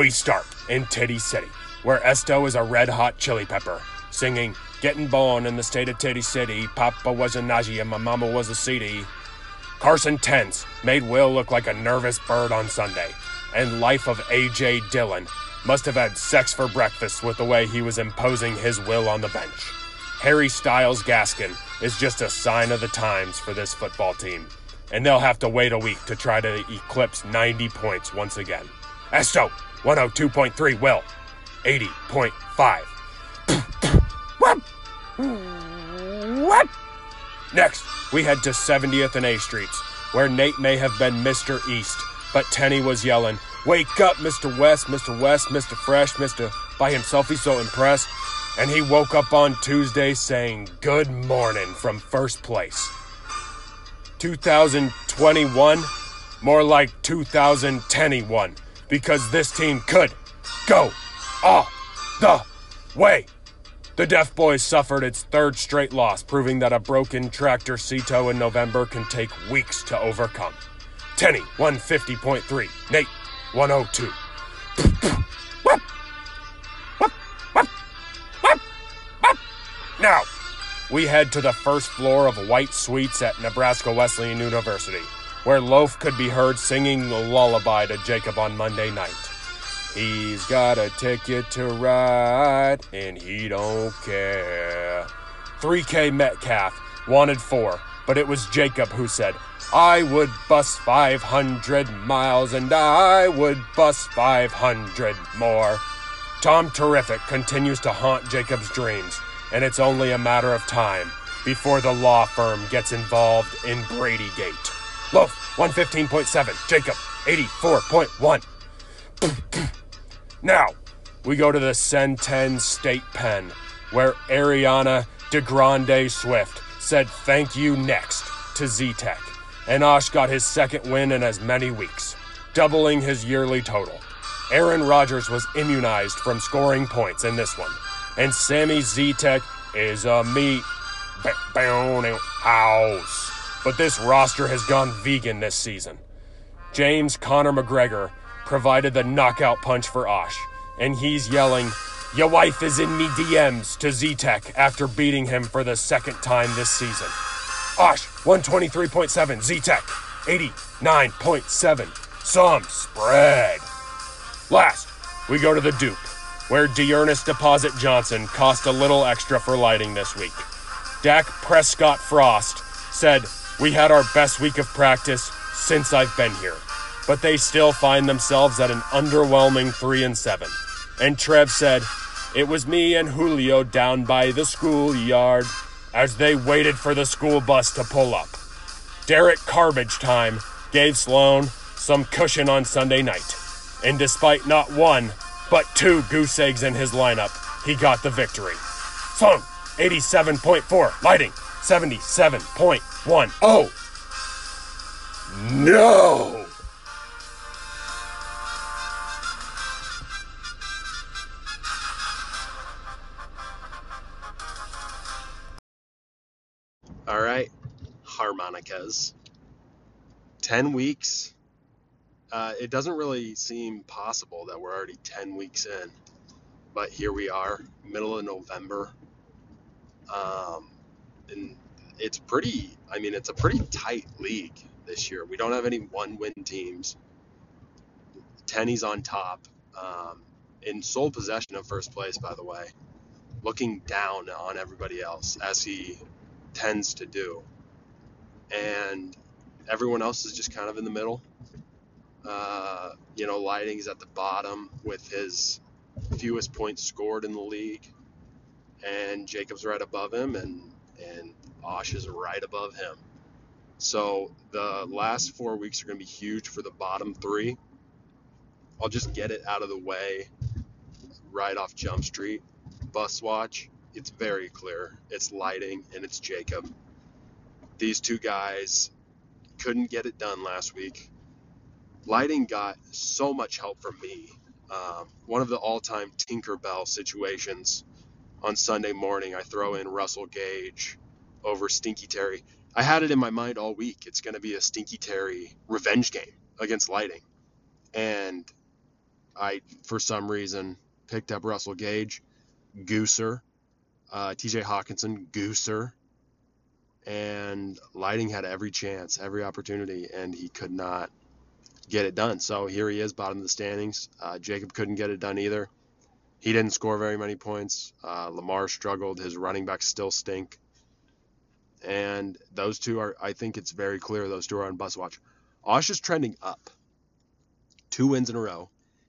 We start in Titty City, where Esto is a red hot chili pepper, singing, Getting born in the state of Titty City. Papa was a Najee and my mama was a CD. Carson Tens made Will look like a nervous bird on Sunday, and Life of A.J. Dillon must have had sex for breakfast with the way he was imposing his will on the bench. Harry Styles Gaskin is just a sign of the times for this football team, and they'll have to wait a week to try to eclipse 90 points once again. Esto, 102.3 well, 80.5. What? What? Next, we head to 70th and A Streets, where Nate may have been Mr. East, but Tenney was yelling, Wake up, Mr. West, Mr. West, Mr. Fresh, Mr. By himself, he's so impressed. And he woke up on Tuesday saying, Good morning from first place. 2021, more like 2010 because this team could go all the way. The Deaf Boys suffered its third straight loss, proving that a broken tractor Cito in November can take weeks to overcome. Tenney, 150.3. Nate, 102. Now, we head to the first floor of White Suites at Nebraska Wesleyan University, where Loaf could be heard singing the lullaby to Jacob on Monday night. He's got a ticket to ride, and he don't care. 3K Metcalf wanted four, but it was Jacob who said, I would bus 500 miles and I would bus 500 more. Tom Terrific continues to haunt Jacob's dreams, and it's only a matter of time before the law firm gets involved in Brady Gate. Loaf, 115.7. Jacob, 84.1. Now, we go to the Centen State Pen, where Ariana DeGrande Swift said thank you next to Z-Tech, and Osh got his second win in as many weeks, doubling his yearly total. Aaron Rodgers was immunized from scoring points in this one, and Sammy Z-Tech is a meat house. But this roster has gone vegan this season. James Conor McGregor provided the knockout punch for Osh, and he's yelling, Your wife is in me DMs to Z Tech after beating him for the second time this season. Osh, 123.7, Z Tech, 89.7. Some spread. Last, we go to the dupe, where Dearness Deposit Johnson cost a little extra for lighting this week. Dak Prescott Frost said, We had our best week of practice since I've been here but they still find themselves at an underwhelming 3 and 7. And Trev said, "It was me and Julio down by the schoolyard as they waited for the school bus to pull up. Derek Carbage Time gave Sloan some cushion on Sunday night, and despite not one but two goose eggs in his lineup, he got the victory. Sloan, 87.4, lighting, 77.1. Oh! No! All right, harmonicas. 10 weeks. Uh, it doesn't really seem possible that we're already 10 weeks in, but here we are, middle of November. Um, and it's pretty, I mean, it's a pretty tight league this year. We don't have any one win teams. Tenney's on top, um, in sole possession of first place, by the way, looking down on everybody else as he tends to do. And everyone else is just kind of in the middle. Uh, you know, Lighting's at the bottom with his fewest points scored in the league, and Jacob's right above him, and Osh is right above him. So the last four weeks are going to be huge for the bottom three. I'll just get it out of the way right off Jump Street. Bus watch it's very clear. It's lighting and it's Jacob. These two guys couldn't get it done last week. Lighting got so much help from me. Um, one of the all-time Tinkerbell situations on Sunday morning, I throw in Russell Gage over Stinky Terry. I had it in my mind all week. It's going to be a Stinky Terry revenge game against Lighting, and I, for some reason, picked up Russell Gage, Gooser, uh, TJ Hockenson, Gooser, and Lighting had every chance, every opportunity, and he could not get it done. So here he is, bottom of the standings. Uh, Jacob couldn't get it done either. He didn't score very many points. Uh, Lamar struggled. His running backs still stink. And those two are, I think it's very clear those two are on bus watch. Osh is trending up. Two wins in a row.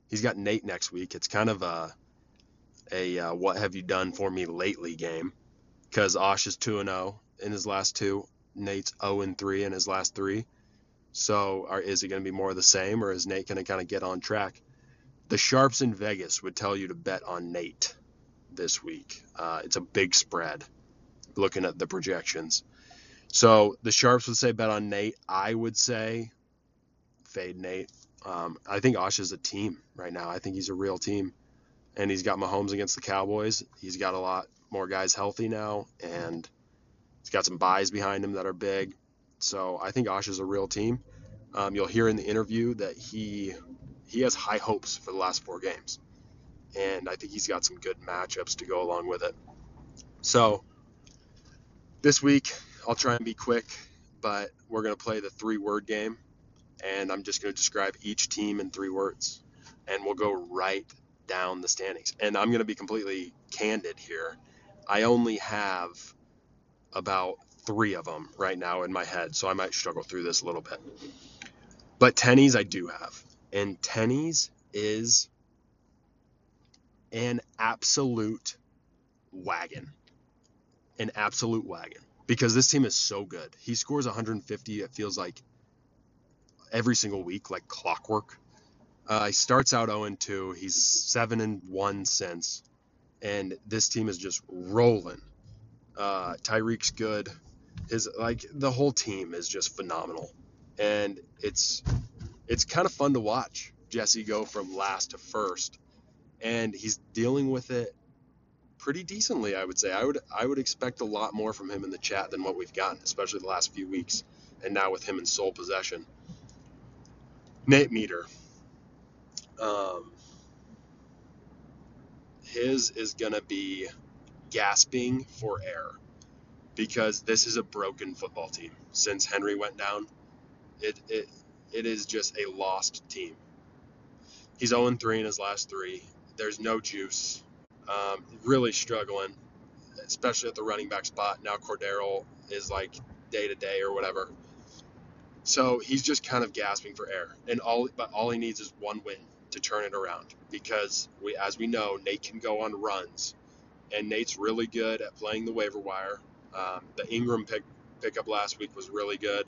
He's got Nate next week. It's kind of a, a uh, what have you done for me lately game because Osh is 2 0 in his last two. Nate's 0 3 in his last three. So are, is it going to be more of the same, or is Nate going to kind of get on track? The sharps in Vegas would tell you to bet on Nate this week. Uh, it's a big spread looking at the projections. So the sharps would say bet on Nate. I would say fade Nate. Um, I think Osh is a team right now. I think he's a real team. And he's got Mahomes against the Cowboys. He's got a lot more guys healthy now, and he's got some buys behind him that are big. So I think Osh is a real team. Um, you'll hear in the interview that he he has high hopes for the last four games, and I think he's got some good matchups to go along with it. So this week I'll try and be quick, but we're gonna play the three word game, and I'm just gonna describe each team in three words, and we'll go right down the standings. And I'm gonna be completely candid here. I only have about three of them right now in my head, so I might struggle through this a little bit. But tennies I do have, and tennies is an absolute wagon, an absolute wagon because this team is so good. He scores 150. It feels like every single week, like clockwork. Uh, he starts out 0 2. He's seven and one since, and this team is just rolling. Uh, Tyreek's good is like the whole team is just phenomenal, and it's it's kind of fun to watch Jesse go from last to first, and he's dealing with it pretty decently, I would say. I would I would expect a lot more from him in the chat than what we've gotten, especially the last few weeks, and now with him in sole possession. Nate Meter. Um, his is gonna be gasping for air because this is a broken football team. Since Henry went down, it it it is just a lost team. He's 0 3 in his last three. There's no juice. Um, really struggling, especially at the running back spot. Now Cordero is like day to day or whatever. So he's just kind of gasping for air, and all but all he needs is one win to turn it around. Because we, as we know, Nate can go on runs, and Nate's really good at playing the waiver wire. Um, the Ingram pick pickup last week was really good,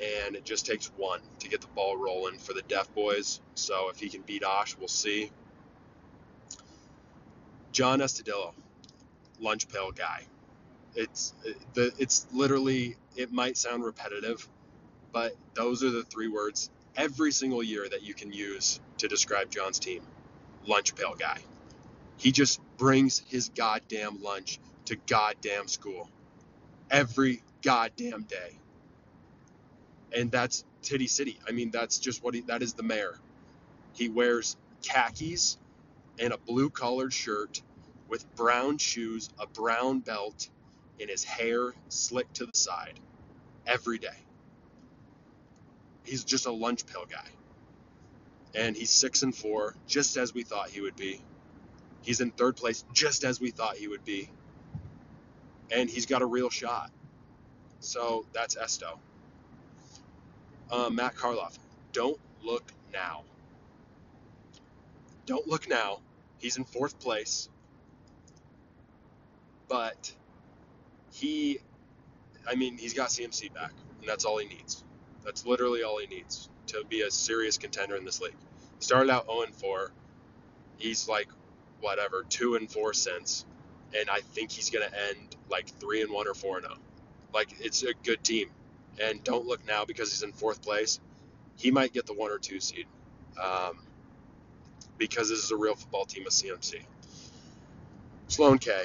and it just takes one to get the ball rolling for the Deaf Boys. So if he can beat Osh, we'll see. John Estudillo, lunch pail guy. It's the it's literally it might sound repetitive, but those are the three words every single year that you can use to describe John's team. Lunch pail guy. He just brings his goddamn lunch to goddamn school every goddamn day. And that's Titty City. I mean, that's just what he, that is the mayor. He wears khakis and a blue collared shirt with brown shoes, a brown belt, and his hair slicked to the side every day. He's just a lunch pail guy. And he's six and four, just as we thought he would be. He's in third place, just as we thought he would be and he's got a real shot. So that's Esto. Uh, Matt Karloff, don't look now. Don't look now. He's in fourth place, but he, I mean, he's got CMC back, and that's all he needs. That's literally all he needs to be a serious contender in this league. Started out 0 4. He's like, whatever, 2 and 4 since and I think he's going to end like three and one or 4 0. Like it's a good team, and don't look now because he's in fourth place. He might get the one or two seed, um, because this is a real football team with CMC. Sloan K.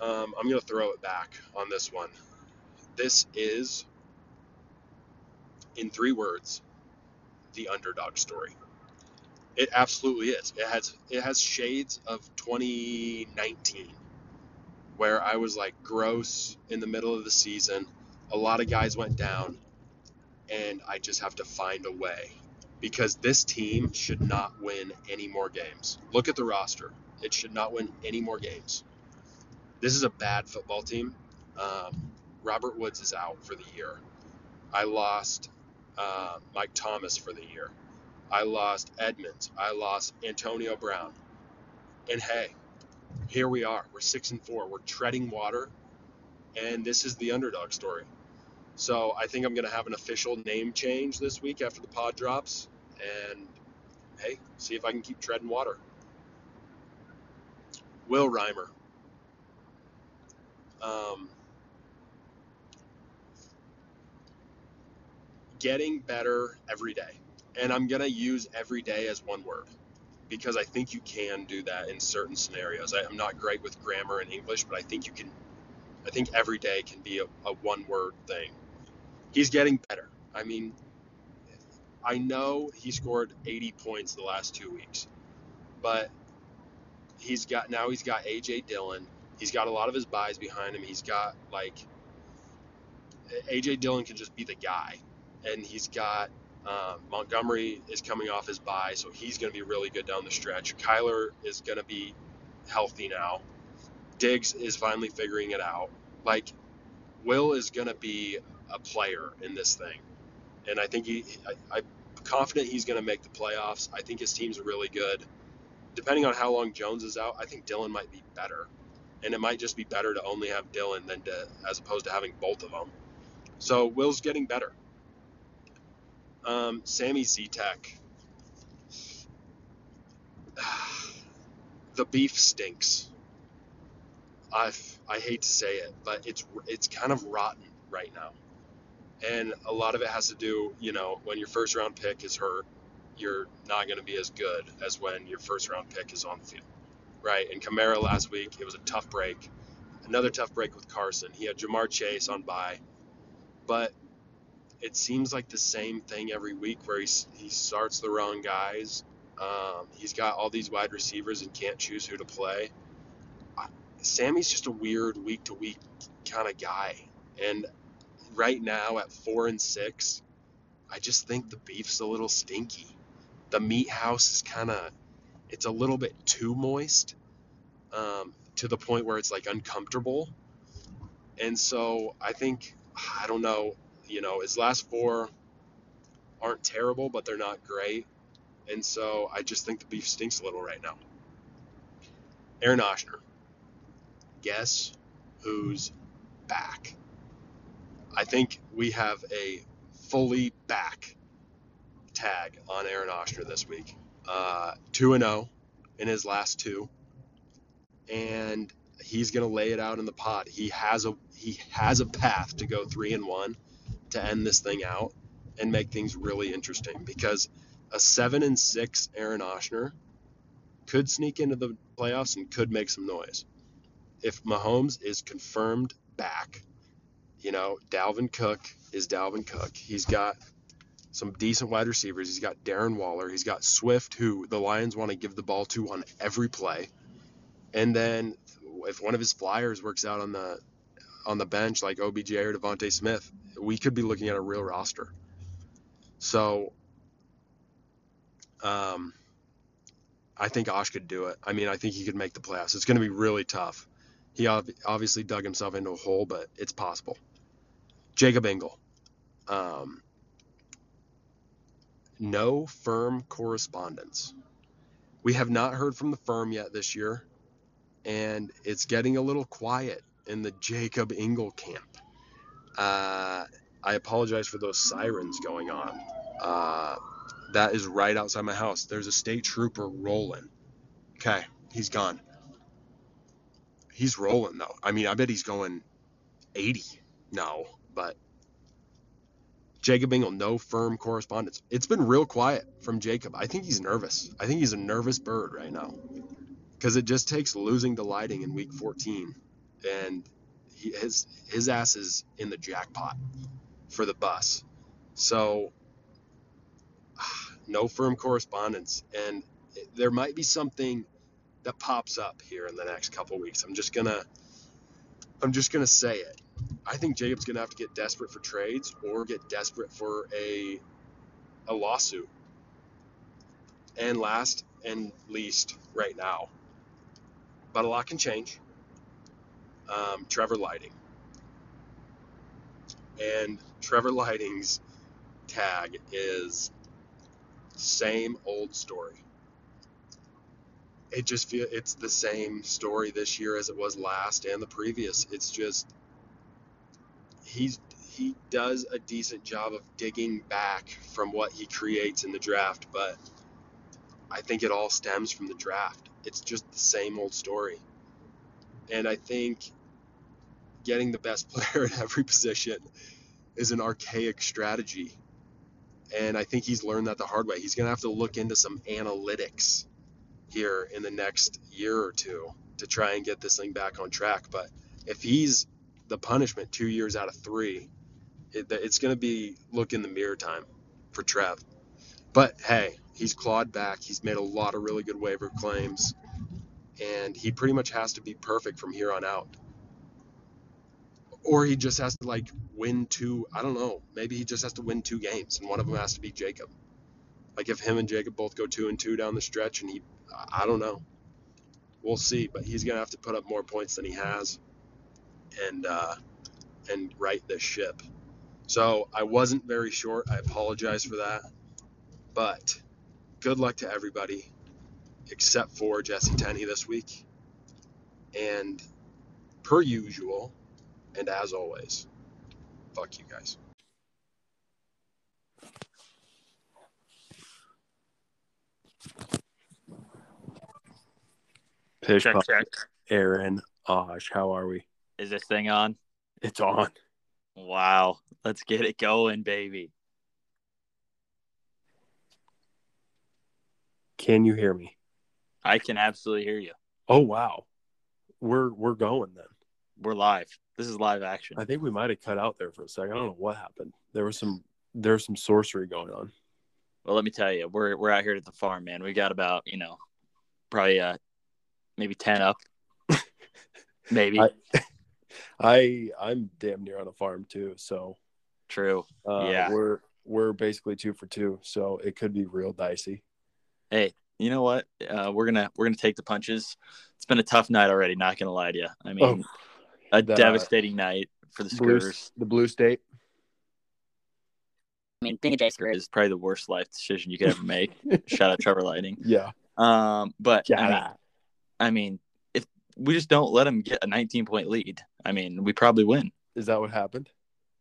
Um, I'm going to throw it back on this one. This is, in three words, the underdog story. It absolutely is. It has it has shades of 2019 where I was like gross in the middle of the season. A lot of guys went down and I just have to find a way because this team should not win any more games. Look at the roster. It should not win any more games. This is a bad football team. Um, Robert Woods is out for the year. I lost uh, Mike Thomas for the year. I lost Edmonds. I lost Antonio Brown. And hey, here we are. We're six and four. We're treading water, and this is the underdog story. So I think I'm going to have an official name change this week after the pod drops, and hey, see if I can keep treading water. Will Reimer. Um, getting better every day. And I'm going to use every day as one word because I think you can do that in certain scenarios. I, am not great with grammar and English, but I think you can, I think every day can be a, a one word thing. He's getting better. I mean, I know he scored 80 points the last two weeks, but he's got now he's got AJ Dillon. He's got a lot of his buys behind him. He's got like AJ Dillon can just be the guy, and he's got uh, Montgomery is coming off his bye, so he's going to be really good down the stretch. Kyler is going to be healthy now. Diggs is finally figuring it out. Like Will is going to be a player in this thing, and I think he. I, I'm confident he's going to make the playoffs. I think his team's really good. Depending on how long Jones is out, I think Dillon might be better, and it might just be better to only have Dillon than to as opposed to having both of them. So Will's getting better. Um, Sammy Zetek. the beef stinks. I I hate to say it, but it's it's kind of rotten right now, and a lot of it has to do, you know, when your first round pick is hurt, you're not going to be as good as when your first round pick is on the field, right? And Kamara last week, it was a tough break, another tough break with Carson. He had Ja'Marr Chase on bye, but it seems like the same thing every week where he, he starts the wrong guys. Um, he's got all these wide receivers and can't choose who to play. Sammy's just a weird week to week kind of guy. And right now at four and six, I just think the beef's a little stinky. The meat house is kind of, it's a little bit too moist um, to the point where it's like uncomfortable. And so I think, I don't know, you know, his last four aren't terrible, but they're not great. And so I just think the beef stinks a little right now. Aaron Oshner. Guess who's back? I think we have a fully back tag on Aaron Oshner this week. Uh, 2 and 0 in his last two. And he's going to lay it out in the pot. He has a he has a path to go 3 and 1 to end this thing out and make things really interesting because a seven and six Aaron Oshner could sneak into the playoffs and could make some noise. If Mahomes is confirmed back, you know, Dalvin Cook is Dalvin Cook. He's got some decent wide receivers. He's got Darren Waller. He's got Swift, who the Lions want to give the ball to on every play. And then if one of his flyers works out on the on the bench like OBJ or DeVonta Smith, we could be looking at a real roster. So, um, I think Osh could do it. I mean, I think he could make the playoffs. It's going to be really tough. He obviously dug himself into a hole, but it's possible. Jacob Engel. Um, no firm correspondence. We have not heard from the firm yet this year, and it's getting a little quiet in the Jacob Engel camp. Uh, I apologize for those sirens going on. Uh, that is right outside my house. There's a state trooper rolling. Okay, he's gone. He's rolling though. I mean, I bet he's going 80. No, but Jacob Engel, no firm correspondence. It's been real quiet from Jacob. I think he's nervous. I think he's a nervous bird right now because it just takes losing to Lighting in week 14 and he, his his ass is in the jackpot for the bus. So no firm correspondence, and there might be something that pops up here in the next couple weeks. I'm just gonna I'm just gonna say it. I think Jacob's gonna have to get desperate for trades or get desperate for a a lawsuit. And last and least, right now, but a lot can change. Um, Trevor Lighting and Trevor Lighting's tag is same old story. It just feel it's the same story this year as it was last and the previous. It's just he's he does a decent job of digging back from what he creates in the draft, but I think it all stems from the draft. It's just the same old story. And I think getting the best player at every position is an archaic strategy. And I think he's learned that the hard way. He's going to have to look into some analytics here in the next year or two to try and get this thing back on track. But if he's the punishment two years out of three, it, it's going to be look in the mirror time for Trev. But hey, he's clawed back. He's made a lot of really good waiver claims, and he pretty much has to be perfect from here on out. Or he just has to like win two. I don't know. Maybe he just has to win two games, and one of them has to be Jacob. Like if him and Jacob both go two and two down the stretch, and he, I don't know. We'll see, but he's gonna have to put up more points than he has, and uh, and right this ship. So I wasn't very short. I apologize for that. But good luck to everybody except for Jesse Tenney this week. And per usual, and as always, fuck you guys. Pish Check, Pop, check. Aaron, Osh, how are we? Is this thing on? It's on. Wow. Let's get it going, baby. Can you hear me? I can absolutely hear you. Oh wow. We're we're going then. We're live. This is live action. I think we might have cut out there for a second. I don't know what happened. There was some there's some sorcery going on. Well, let me tell you, we're we're out here at the farm, man. We got about, you know, probably uh maybe 10 up. maybe. I, I I'm damn near on a farm too, so True. uh, Yeah. we're we're basically two for two, so it could be real dicey. Hey, you know what? Uh, we're gonna we're gonna take the punches. It's been a tough night already. Not gonna lie to you. I mean, a the- devastating night for the Blue, Skurs. the blue state. I mean, being a J Sker is probably the worst life decision you could ever make. Shout out Trevor Lighting. Yeah. Um, but I mean, Yeah. I mean, if we just don't let them get a 19 point lead, I mean, we probably win. Is that what happened?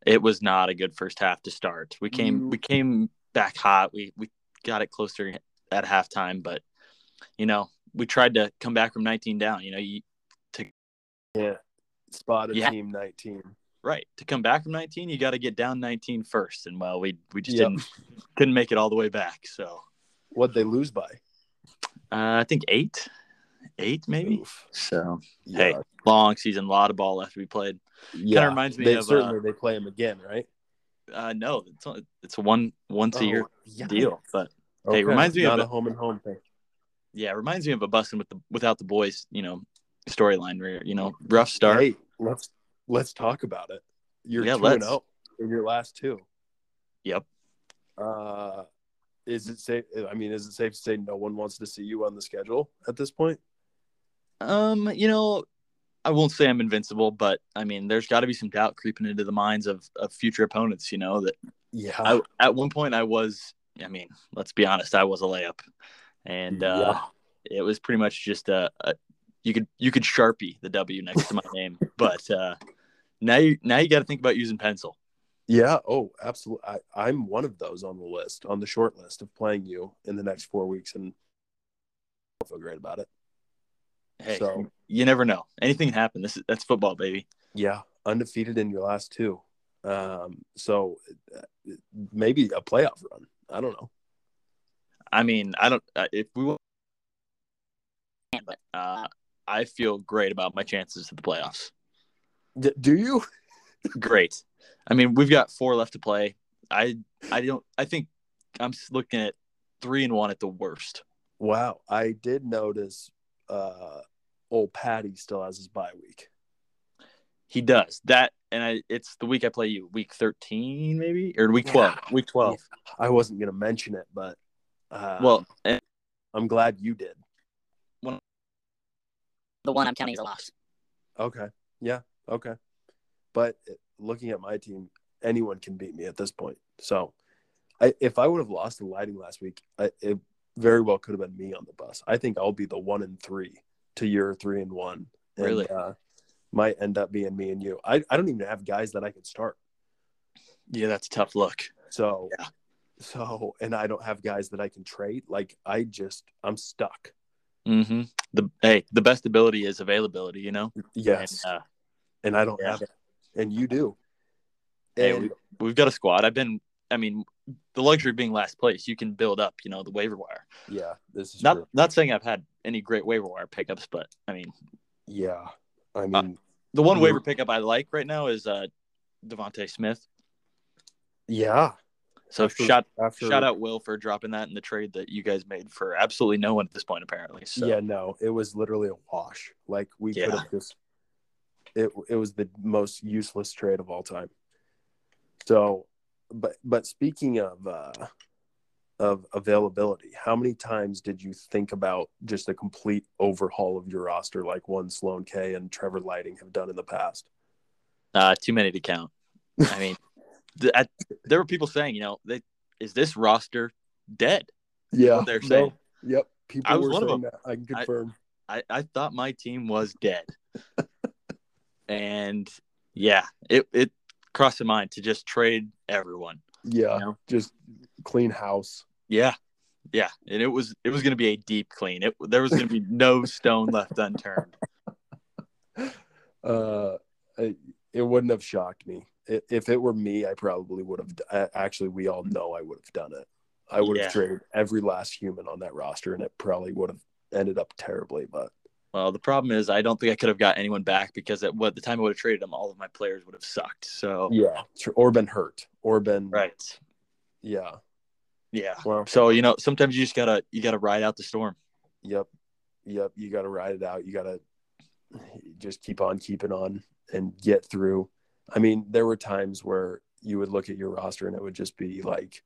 It was not a good first half to start. We came You- we came back hot. We we got it closer at halftime, but you know, we tried to come back from 19 down. You know, you to Yeah. Spotted Yeah. team 19. right to come back from 19, you got to get down 19 first, and well, we we just Yep. didn't couldn't make it all the way back. So What'd they lose by? uh, I think eight, eight maybe. Oof. So Yeah. Hey, long season, a lot of ball left to be played. yeah. reminds me they, of, uh, certainly they play them again, right? Uh, no, it's it's a one once a year Oh, yeah. deal, but Okay. Hey, reminds me Not of a home and home thing. yeah, it reminds me of a busting with the without the boys, you know, storyline where you know rough start. Hey, let's let's talk about it. You're Yeah, two and let's. zero in your last two. Yep. Uh, is it safe? I mean, is it safe to say no one wants to see you on the schedule at this point? Um, you know, I won't say I'm invincible, but I mean, there's got to be some doubt creeping into the minds of, of future opponents. You know that Yeah. I, at one point I was. I mean, let's be honest, I was a layup, and uh, it was pretty much just a, a you could you could sharpie the W next to my name, but uh, now you now you got to think about using pencil. Yeah. Oh, absolutely. I, I'm one of those on the list, on the short list of playing you in the next four weeks, and I don't feel great about it. Hey, So- you never know. Anything can happen. This is that's football, baby. Yeah, undefeated in your last two. Um, so uh, maybe a playoff run. I don't know. I mean, I don't uh, if we will, but uh, I feel great about my chances at the playoffs. D- do you? Great. I mean, we've got four left to play. I I don't. I think I'm looking at three and one at the worst. Wow, I did notice uh old Patty still has his bye week. He does that, and I it's the week I play you, week thirteen maybe or week twelve, Yeah. week twelve. I wasn't gonna mention it, but uh, Well, and I'm glad you did. The one I'm counting is a loss. Okay, yeah, okay. But looking at my team, anyone can beat me at this point. So, I, if I would have lost the lighting last week, I, it very well could have been me on the bus. I think I'll be the one and three to your three and one. And, Really? uh, might end up being me and you. I, I don't even have guys that I can start. yeah, that's a tough look. So, Yeah. so, and I don't have guys that I can trade. Like, I just, I'm stuck. hmm The hey, the best ability is availability. You know. Yes. And, uh, And I don't Yeah. have it. And you do. Hey, And we, we've got a squad. I've been. I mean, the luxury of being last place, you can build up. You know, the waiver wire. yeah, this is Not true. not saying I've had any great waiver wire pickups, but I mean, Yeah. I Uh, mean, the one waiver pickup I like right now is uh DeVonta Smith. yeah. So After- shout after, shout out Will for dropping that in the trade that you guys made for absolutely no one at this point apparently. So Yeah, no, it was literally a wash. Like we Yeah. could have just it it was the most useless trade of all time. So but but speaking of uh of availability, how many times did you think about just a complete overhaul of your roster like one Sloan K and Trevor Lighting have done in the past? uh, too many to count. I mean, th- I, there were people saying, you know, they, is this roster dead? Yeah, they're saying. Yep, people I was were one of saying them. that. I can I- confirm. I, I thought my team was dead. and yeah, it, it crossed my mind to just trade everyone. yeah, you know? just clean house. Yeah. Yeah. And it was it was gonna be a deep clean. It there was gonna be no stone left unturned. Uh, it, it wouldn't have shocked me if it were me. I probably would have. Actually, we all know I would have done it. I would have traded every last human on that roster, and it probably would have ended up terribly. But Well, the problem is I don't think I could have got anyone back because at what the time I would have traded them, all of my players would have sucked. So yeah, or been hurt, or been right. Yeah. Yeah. Well, So, you know, sometimes you just gotta you gotta ride out the storm. Yep. Yep. You got to ride it out. You got to just keep on keeping on and get through. I mean, there were times where you would look at your roster and it would just be like,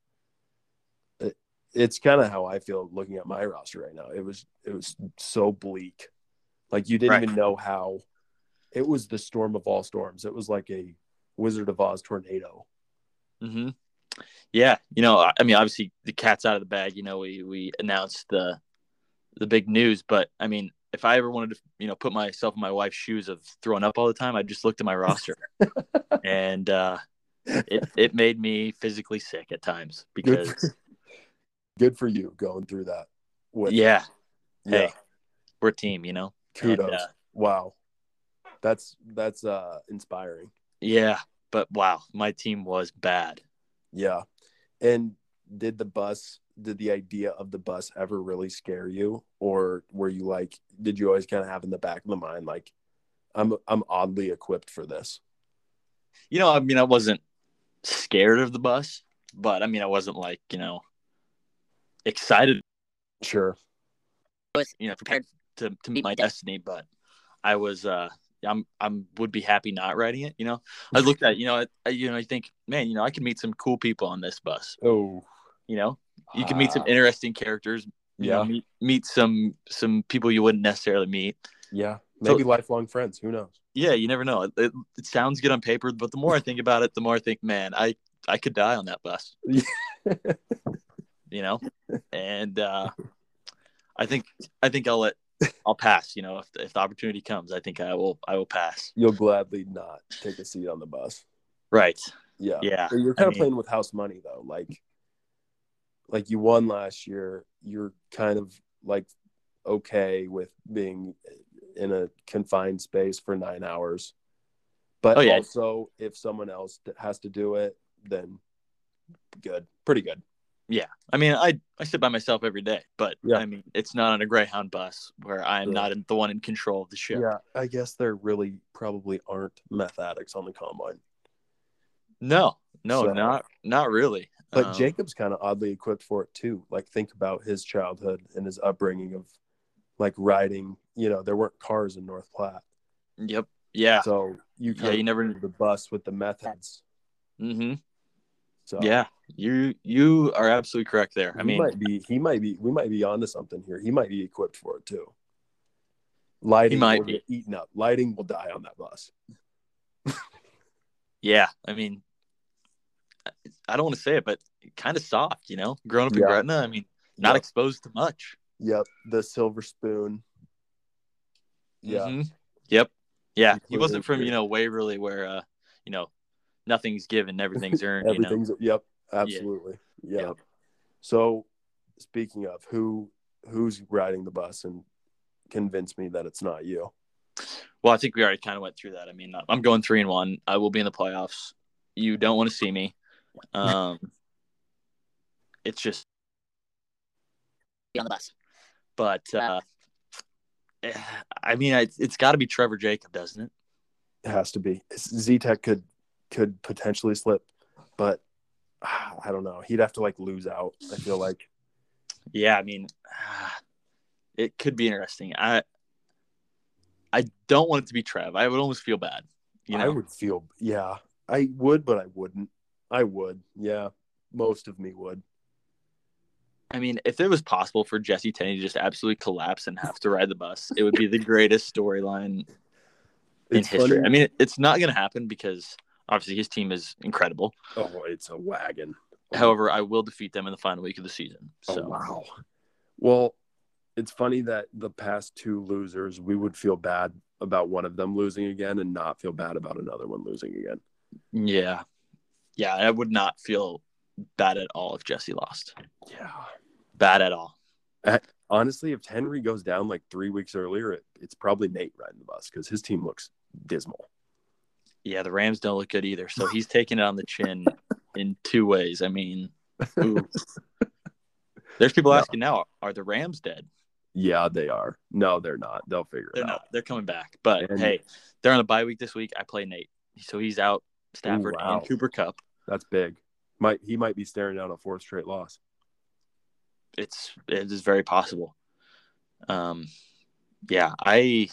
it, it's kind of how I feel looking at my roster right now. It was, it was so bleak. Like you didn't Right. even know how it was the storm of all storms. It was like a Wizard of Oz tornado. hmm Yeah, you know, I mean, obviously the cat's out of the bag. You know, we we announced the the big news, but I mean, if I ever wanted to, you know, put myself in my wife's shoes of throwing up all the time, I just looked at my roster, and uh, it it made me physically sick at times Good because for, good for you going through that. With, yeah, yeah. hey, we're a team, you know. Kudos. And, uh, wow. That's that's uh inspiring. Yeah, but wow, my team was bad. Yeah. And did the bus did the idea of the bus ever really scare you or were you like did you always kind of have in the back of the mind like I'm I'm oddly equipped for this. You know, I mean, I wasn't scared of the bus, but I mean, I wasn't like you know excited Sure. you know prepared to, to meet my destiny but i was uh i'm i'm would be happy not riding it you know? I looked at you know I, you know i think man you know i can meet some cool people on this bus. Oh. you know? You can meet some interesting characters you know, Yeah. meet, meet some some people you wouldn't necessarily meet. Yeah. So- Maybe lifelong friends, who knows? yeah you never know. It, it, it sounds good on paper but the more i think about it the more i think man i i could die on that bus. You know? And uh i think i think i'll let i'll pass you know if, if the opportunity comes i think i will i will pass You'll gladly not take a seat on the bus. right Yeah. Yeah, But you're I kind of mean- playing with house money though. Like like you won last year. You're kind of like okay with being in a confined space for nine hours. But Oh, yeah. also if someone else has to do it, then good. Pretty good. Yeah i mean i i sit by myself every day but Yeah. i mean it's not on a greyhound bus where i'm Yeah. not in, the one in control of the ship Yeah. I guess there really probably aren't meth addicts on the combine. no no So- not not really But Um, Jacob's kind of oddly equipped for it too. Like think about his childhood and his upbringing of like riding. You know, there weren't cars in North Platte, Yep. Yeah. so you Yeah, you never- the bus with the meth heads. So Yeah. You you are absolutely correct there. I he mean, might be. He might be. We might be onto something here. He might be equipped for it too. Lighting He might will be. get eaten up. Lighting will die on that bus. yeah. I mean, I don't want to say it, but kind of soft. You know, growing up in Yeah. Gretna. I mean, not Yep. exposed to much. Yep. The silver spoon. Yeah. Mhm. Yep. Yeah. He wasn't from you know Waverly where uh you know nothing's given, everything's earned. you know. Yep. Absolutely. Yep. Yep. So, speaking of who who's riding the bus and convince me that it's not you. Well, I think we already kind of went through that. I mean, I'm going three and one. I will be in the playoffs. You don't want to see me. Um, it's just be on the bus. But uh, eh, I mean, it's, it's got to be Trevor Jacob, doesn't it? It has to be. Z Tech could could potentially slip, but ah, I don't know. He'd have to like lose out. I feel like. Yeah, I mean, it could be interesting. I I don't want it to be Trev. I would almost feel bad. You know, I would feel, yeah, I would, but I wouldn't. I would, yeah. Most of me would. I mean, if it was possible for Jesse Tenney to just absolutely collapse and have to ride the bus, it would be the greatest storyline in It's history. funny- I mean, it's not going to happen because obviously his team is incredible. oh, it's a wagon. However, I will defeat them in the final week of the season. Oh, so Oh, wow. Well, it's funny that the past two losers, we would feel bad about one of them losing again and not feel bad about another one losing again. yeah, yeah, I would not feel bad at all if Jesse lost. Yeah. Bad at all. Honestly, if Henry goes down like three weeks earlier, it, it's probably Nate riding the bus because his team looks dismal. Yeah, the Rams don't look good either. So he's taking it on the chin in two ways. I mean, ooh. there's people No. asking now, are the Rams dead? Yeah, they are. No, they're not. They'll figure They're it not. out. They're coming back. But And- hey, they're on a bye week this week. I play Nate. So he's out Stafford wow. and Cooper Kupp. That's big. Might he might be staring down a fourth straight loss. It's it is very possible. Um yeah, I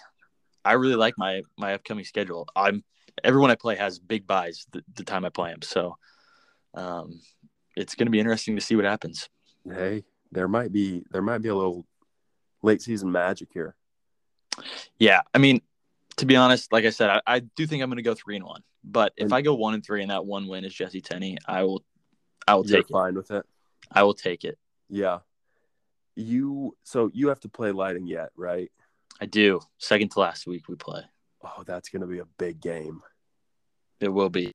I really like my my upcoming schedule. I'm everyone I play has big buys the, the time I play them. So um it's going to be interesting to see what happens. Hey, there might be there might be a little late season magic here. Yeah, I mean, to be honest, like I said, I, I do think I'm going to go three and one. But if And- I go one and three, and that one win is Jesse Tenney, I will, I will take it. with it. I will take it. Yeah. You so you have to play lighting yet, right? I do. Second to last week we play. Oh, that's gonna be a big game. It will be.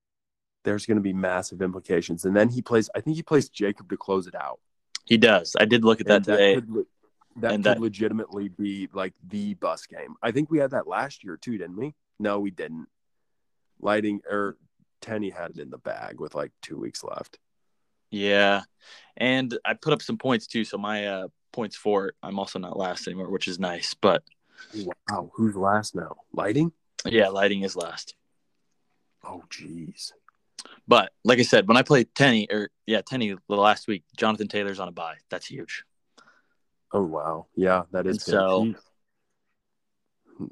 There's gonna be massive implications. And then he plays I think he plays Jacob to close it out. He does. I did look at that And today. could, that And could that- legitimately be like the bus game. I think we had that last year too, didn't we? No, we didn't. Lighting or Tenney had it in the bag with like two weeks left. Yeah, and I put up some points too. So my uh, points for it, I'm also not last anymore, which is nice. But Wow, who's last now? Lighting? Yeah, lighting is last. Oh, jeez. But like I said, when I played Tenney or yeah Tenney the last week, Jonathan Taylor's on a buy. That's huge. Oh, wow. Yeah, that is And so- big.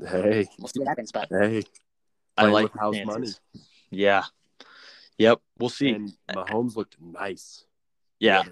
Hey, We'll see what happens, but hey. I like with the house chances. Yeah. Yep. We'll see. And Mahomes looked nice. yeah.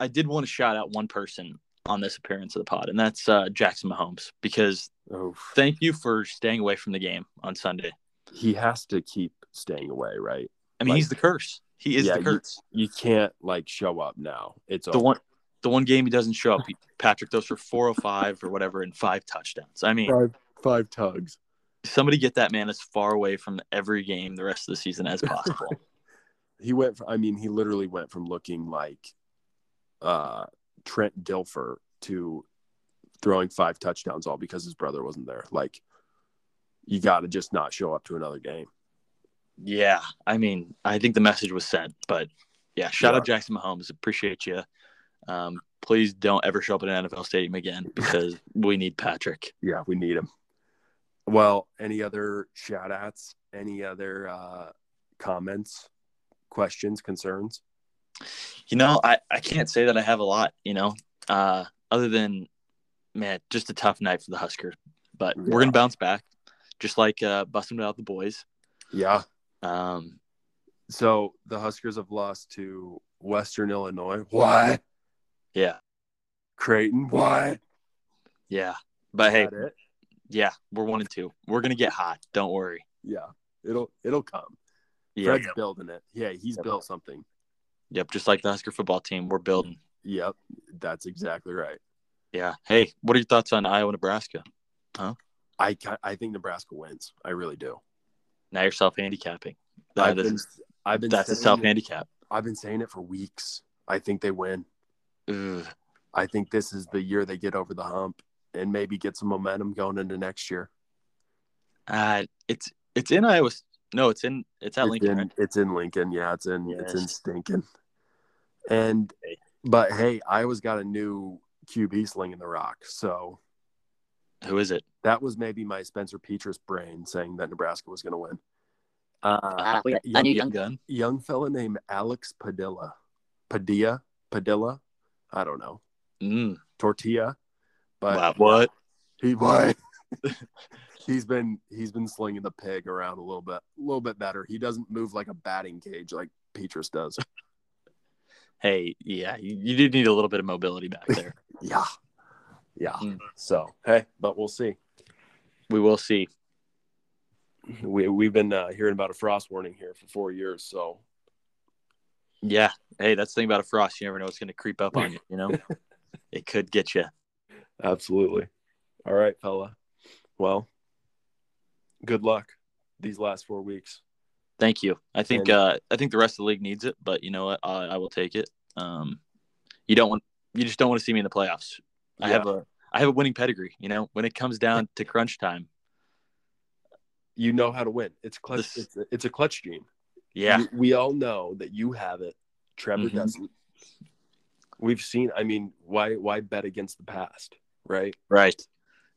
I did want to shout out one person on this appearance of the pod, and that's uh, Jackson Mahomes, because Oh, thank you for staying away from the game on Sunday. he has to keep staying away, right? I mean, Like- he's the curse. He is Yeah, the curse. You can't like show up now. It's the over. one, the one game he doesn't show up, he, Patrick throws for 405 or whatever and five touchdowns. I mean, five five tugs. somebody get that man as far away from every game the rest of the season as possible. He went. From, I mean, he literally went from looking like uh, Trent Dilfer to throwing five touchdowns all because his brother wasn't there. Like, you got to just not show up to another game. yeah. I mean, I think the message was sent, but yeah, shout Yeah. out Jackson Mahomes. Appreciate you. Um, please don't ever show up at an NFL stadium again because we need Patrick. Yeah, we need him. Well, any other shout outs? Any other uh, comments, questions, concerns? You know, I, I can't say that I have a lot, you know, uh, other than, man, just a tough night for the Huskers. But we're going to bounce back, just like uh, busting out the boys. Yeah. Um, So the Huskers have lost to Western Illinois. What? yeah, Creighton. What? yeah. But hey, yeah, we're one and two. We're going to get hot. Don't worry. Yeah. It'll it'll come. Yeah. Fred's building it. Yeah, he's Yep. built something. Yep. Just like the Husker football team, we're building. Yep. That's exactly right. Yeah. Hey, what are your thoughts on Iowa, Nebraska? Huh? I I think Nebraska wins. I really do. Now you're self handicapping. I've That been, is, I've been that's a saying self it- handicap. I've been saying it for weeks. I think they win. Ugh. I think this is the year they get over the hump and maybe get some momentum going into next year. Uh, it's it's in Iowa. No, it's in it's at it's Lincoln. in, right? it's in Lincoln. Yeah, it's in it's in stinking. And but hey, Iowa's got a new QB slinging the rock. So Who is it? that was maybe my Spencer Petras brain saying that Nebraska was going to win. Uh, Uh, we, young, I knew Young young. gun. young fella named Alex Padilla, Padilla, Padilla. I don't know Mm. tortilla, but wow. What? he what? he's been he's been slinging the pig around a little bit, a little bit better. He doesn't move like a batting cage like Petras does. Hey, yeah, you, you did need a little bit of mobility back there. Yeah, yeah. Mm. So hey, but we'll see. we will see. We we've been uh, hearing about a frost warning here for four years, so Yeah. Hey, that's the thing about a frost. You never know it's going to creep up on you. You know, it could get you. absolutely. All right, fella. Well, good luck these last four weeks. Thank you. I think And- uh, I think the rest of the league needs it, but you know what? I, I will take it. Um, you don't want you just don't want to see me in the playoffs. I have a I have a winning pedigree. You know, when it comes down to crunch time, you know how to win. It's clutch. This- It's a, it's a clutch gene. yeah, we, we all know that you have it. Trevor Mhm. doesn't. We've seen. I mean, why why bet against the past, right? right,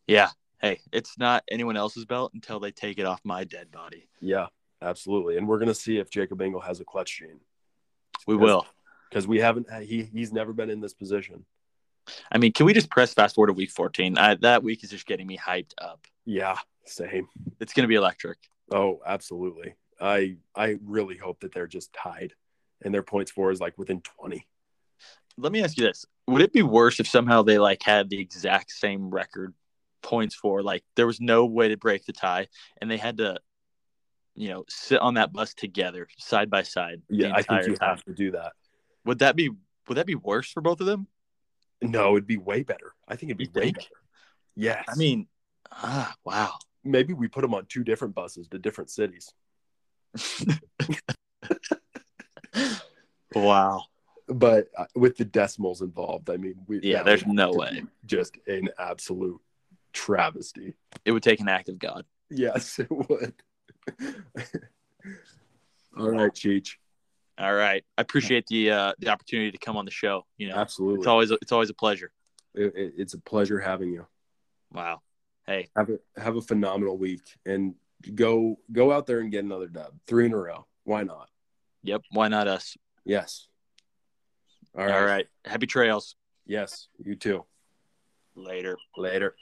yeah. Hey, it's not anyone else's belt until they take it off my dead body. Yeah, absolutely. And we're gonna see if Jacob Engel has a clutch gene We will. Because we haven't. Uh, he he's never been in this position. I mean, can we just press fast forward to week 14? I, that week is just getting me hyped up. Yeah, same. It's going to be electric. Oh, absolutely. I I really hope that they're just tied, and their points for is like within twenty. Let me ask you this: Would it be worse if somehow they like had the exact same record points for? Like there was no way to break the tie, and they had to, you know, sit on that bus together, side by side. Yeah, I think you time. have to do that. Would that be Would that be worse for both of them? No, it'd be way better. I think it'd be You way think? better. Yes. I mean, ah, wow. maybe we put them on two different buses to different cities. wow. But uh, with the decimals involved, I mean, we, Yeah, there's no way. Just an absolute travesty. It would take an act of God. Yes, it would. All right, Cheech. All right. I appreciate the uh, the opportunity to come on the show. You know, Absolutely. it's always it's always a pleasure. It- it- it's a pleasure having you. Wow. Hey, Have a have a phenomenal week and go go out there and get another dub. Three in a row. Why not? yep. Why not us? Yes. All All right. right. Happy trails. Yes, you too. Later. Later.